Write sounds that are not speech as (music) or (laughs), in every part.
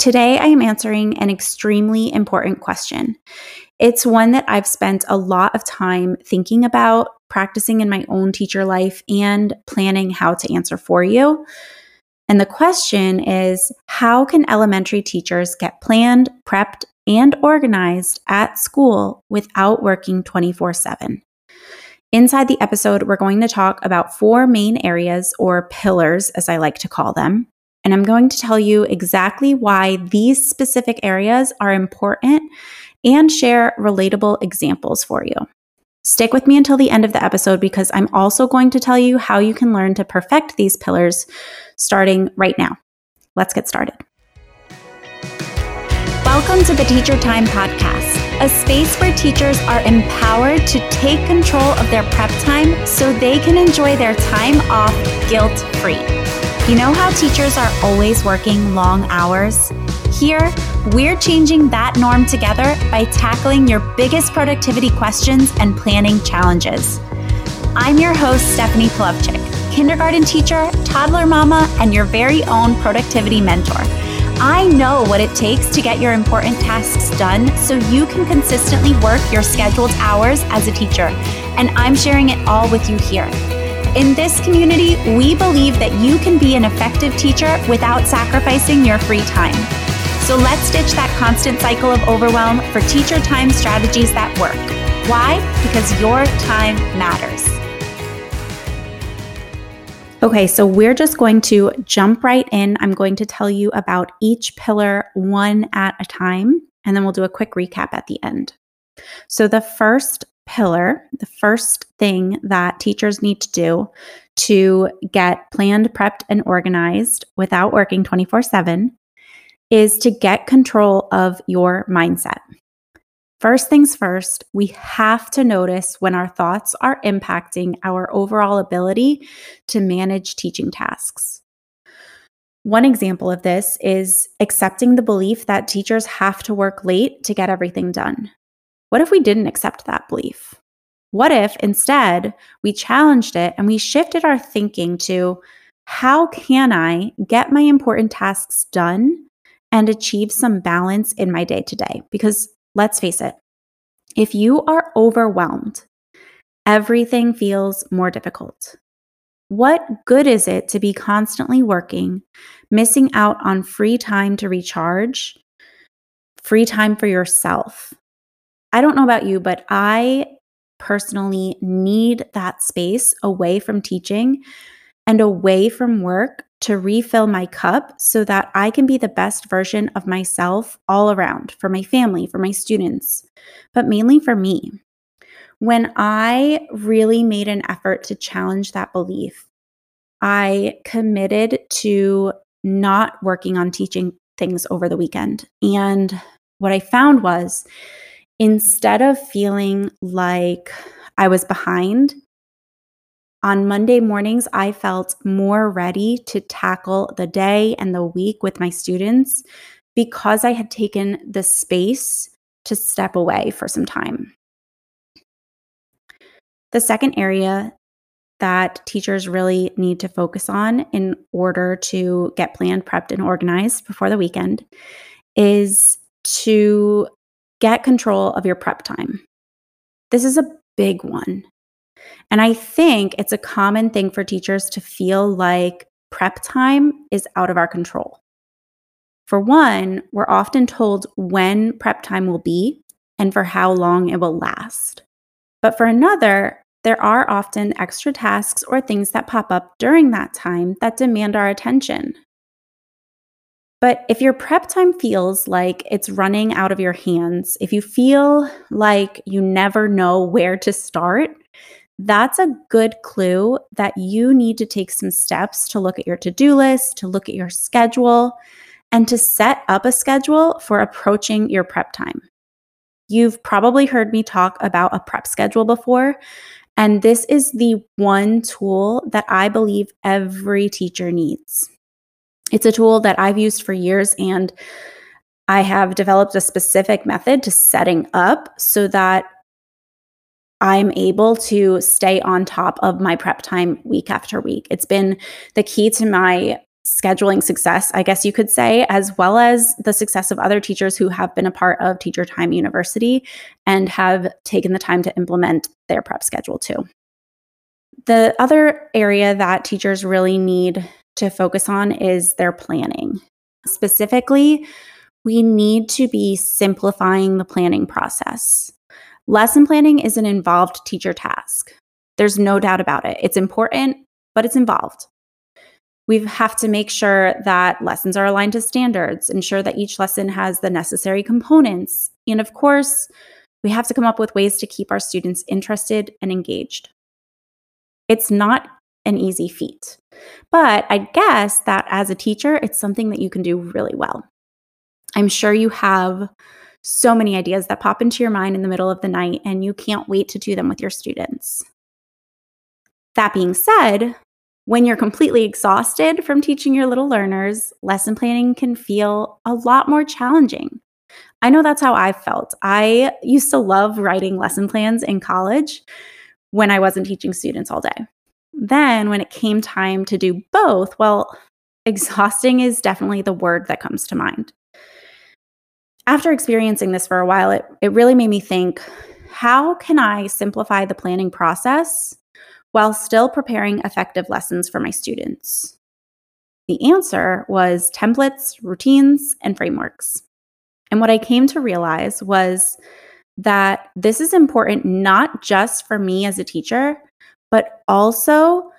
Today, I am answering an extremely important question. It's one that I've spent a lot of time thinking about, practicing in my own teacher life, and planning how to answer for you. And the question is How can elementary teachers get planned, prepped, and organized at school without working 24 7? Inside the episode, we're going to talk about four main areas or pillars, as I like to call them. And I'm going to tell you exactly why these specific areas are important and share relatable examples for you. Stick with me until the end of the episode because I'm also going to tell you how you can learn to perfect these pillars starting right now. Let's get started. Welcome to the Teacher Time Podcast a space where teachers are empowered to take control of their prep time so they can enjoy their time off guilt free. You know how teachers are always working long hours? Here, we're changing that norm together by tackling your biggest productivity questions and planning challenges. I'm your host, Stephanie Polovchik, kindergarten teacher, toddler mama, and your very own productivity mentor. I know what it takes to get your important tasks done so you can consistently work your scheduled hours as a teacher, and I'm sharing it all with you here. In this community, we believe that you can be an effective teacher without sacrificing your free time. So let's ditch that constant cycle of overwhelm for teacher time strategies that work. Why? Because your time matters. Okay, so we're just going to jump right in. I'm going to tell you about each pillar one at a time, and then we'll do a quick recap at the end. So, the first pillar, the first thing that teachers need to do to get planned, prepped, and organized without working 24 7 is to get control of your mindset. First things first, we have to notice when our thoughts are impacting our overall ability to manage teaching tasks. One example of this is accepting the belief that teachers have to work late to get everything done. What if we didn't accept that belief? What if instead we challenged it and we shifted our thinking to how can I get my important tasks done and achieve some balance in my day to day? Because Let's face it, if you are overwhelmed, everything feels more difficult. What good is it to be constantly working, missing out on free time to recharge, free time for yourself? I don't know about you, but I personally need that space away from teaching and away from work to refill my cup so that I can be the best version of myself all around for my family, for my students, but mainly for me. When I really made an effort to challenge that belief, I committed to not working on teaching things over the weekend. And what I found was instead of feeling like I was behind, on Monday mornings, I felt more ready to tackle the day and the week with my students because I had taken the space to step away for some time. The second area that teachers really need to focus on in order to get planned, prepped, and organized before the weekend is to get control of your prep time. This is a big one. And I think it's a common thing for teachers to feel like prep time is out of our control. For one, we're often told when prep time will be and for how long it will last. But for another, there are often extra tasks or things that pop up during that time that demand our attention. But if your prep time feels like it's running out of your hands, if you feel like you never know where to start, that's a good clue that you need to take some steps to look at your to do list, to look at your schedule, and to set up a schedule for approaching your prep time. You've probably heard me talk about a prep schedule before, and this is the one tool that I believe every teacher needs. It's a tool that I've used for years and I have developed a specific method to setting up so that I'm able to stay on top of my prep time week after week. It's been the key to my scheduling success, I guess you could say, as well as the success of other teachers who have been a part of Teacher Time University and have taken the time to implement their prep schedule too. The other area that teachers really need to focus on is their planning. Specifically, we need to be simplifying the planning process. Lesson planning is an involved teacher task. There's no doubt about it. It's important, but it's involved. We have to make sure that lessons are aligned to standards, ensure that each lesson has the necessary components. And of course, we have to come up with ways to keep our students interested and engaged. It's not an easy feat, but I guess that as a teacher, it's something that you can do really well. I'm sure you have so many ideas that pop into your mind in the middle of the night, and you can't wait to do them with your students. That being said, when you're completely exhausted from teaching your little learners, lesson planning can feel a lot more challenging. I know that's how I felt. I used to love writing lesson plans in college when I wasn't teaching students all day. Then, when it came time to do both, well, exhausting is definitely the word that comes to mind after experiencing this for a while, it, it really made me think how can I simplify the planning process while still preparing effective lessons for my students? The answer was templates, routines, and frameworks. And what I came to realize was that this is important not just for me as a teacher, but also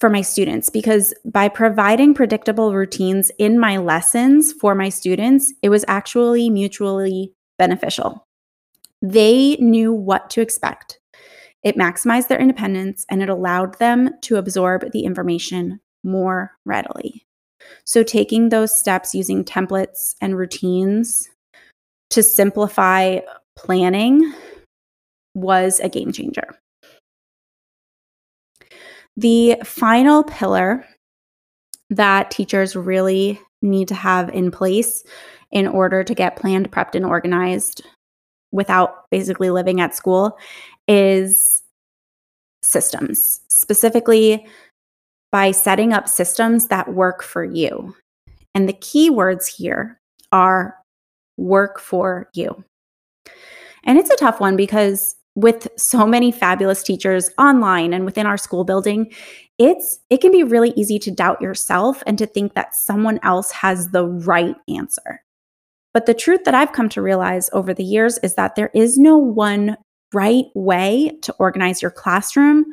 for my students because by providing predictable routines in my lessons for my students, it was actually mutually beneficial. They knew what to expect. It maximized their independence and it allowed them to absorb the information more readily. So, taking those steps using templates and routines to simplify planning was a game changer. The final pillar that teachers really need to have in place in order to get planned, prepped, and organized without basically living at school is systems, specifically by setting up systems that work for you. And the key words here are work for you. And it's a tough one because with so many fabulous teachers online and within our school building it's it can be really easy to doubt yourself and to think that someone else has the right answer. But the truth that i've come to realize over the years is that there is no one right way to organize your classroom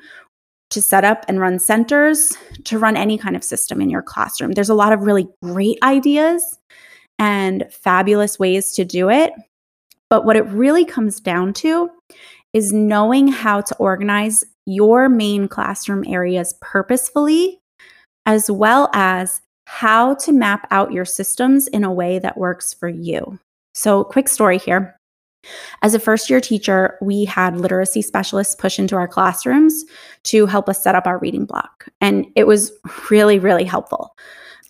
to set up and run centers to run any kind of system in your classroom. There's a lot of really great ideas and fabulous ways to do it. But what it really comes down to is knowing how to organize your main classroom areas purposefully, as well as how to map out your systems in a way that works for you. So, quick story here. As a first year teacher, we had literacy specialists push into our classrooms to help us set up our reading block. And it was really, really helpful.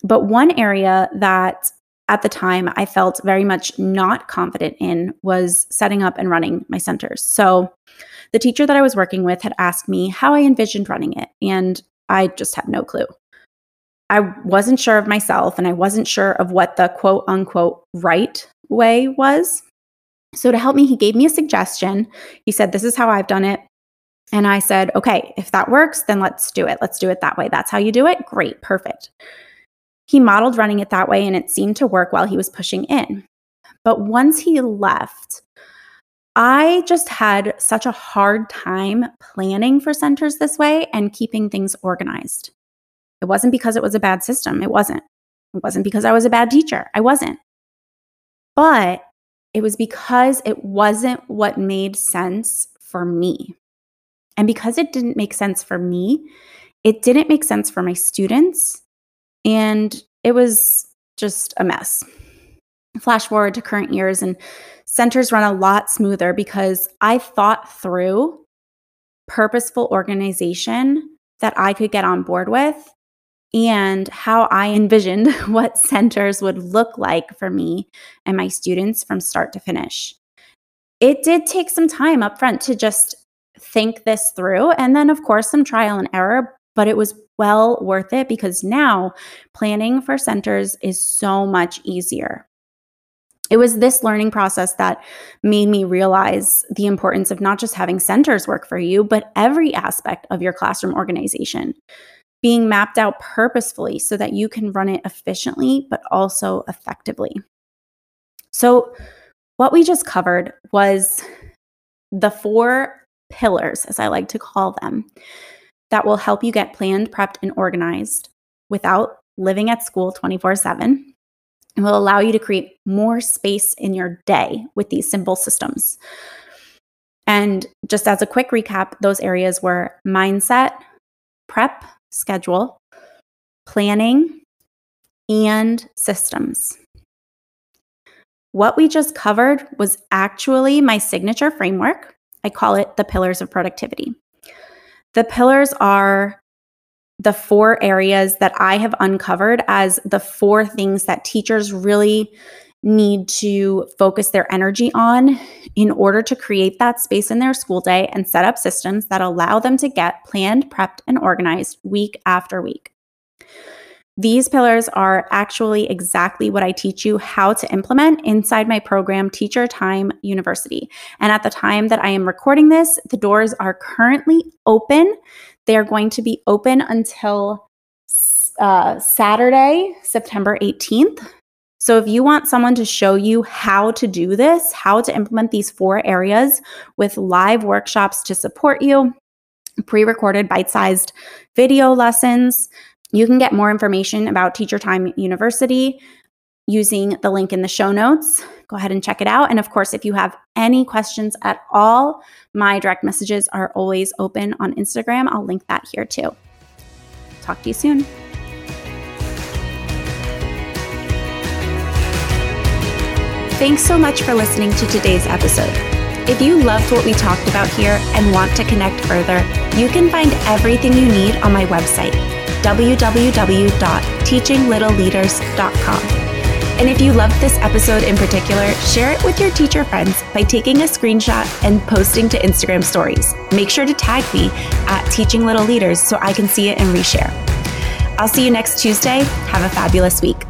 But one area that at the time I felt very much not confident in was setting up and running my centers. So the teacher that I was working with had asked me how I envisioned running it, and I just had no clue. I wasn't sure of myself and I wasn't sure of what the quote unquote right way was. So, to help me, he gave me a suggestion. He said, This is how I've done it. And I said, Okay, if that works, then let's do it. Let's do it that way. That's how you do it. Great, perfect. He modeled running it that way and it seemed to work while he was pushing in. But once he left, I just had such a hard time planning for centers this way and keeping things organized. It wasn't because it was a bad system. It wasn't. It wasn't because I was a bad teacher. I wasn't. But it was because it wasn't what made sense for me. And because it didn't make sense for me, it didn't make sense for my students and it was just a mess. Flash forward to current years, and centers run a lot smoother because I thought through purposeful organization that I could get on board with and how I envisioned (laughs) what centers would look like for me and my students from start to finish. It did take some time up front to just think this through, and then, of course, some trial and error, but it was well worth it because now planning for centers is so much easier. It was this learning process that made me realize the importance of not just having centers work for you, but every aspect of your classroom organization being mapped out purposefully so that you can run it efficiently, but also effectively. So, what we just covered was the four pillars, as I like to call them, that will help you get planned, prepped, and organized without living at school 24 7 and will allow you to create more space in your day with these simple systems. And just as a quick recap, those areas were mindset, prep, schedule, planning, and systems. What we just covered was actually my signature framework. I call it the pillars of productivity. The pillars are the four areas that I have uncovered as the four things that teachers really need to focus their energy on in order to create that space in their school day and set up systems that allow them to get planned, prepped, and organized week after week. These pillars are actually exactly what I teach you how to implement inside my program, Teacher Time University. And at the time that I am recording this, the doors are currently open. They are going to be open until uh, Saturday, September 18th. So, if you want someone to show you how to do this, how to implement these four areas with live workshops to support you, pre recorded bite sized video lessons, you can get more information about Teacher Time University using the link in the show notes. Go ahead and check it out. And of course, if you have any questions at all, my direct messages are always open on Instagram. I'll link that here too. Talk to you soon. Thanks so much for listening to today's episode. If you loved what we talked about here and want to connect further, you can find everything you need on my website www.teachinglittleleaders.com. And if you loved this episode in particular, share it with your teacher friends by taking a screenshot and posting to Instagram stories. Make sure to tag me at Teaching Little Leaders so I can see it and reshare. I'll see you next Tuesday. Have a fabulous week.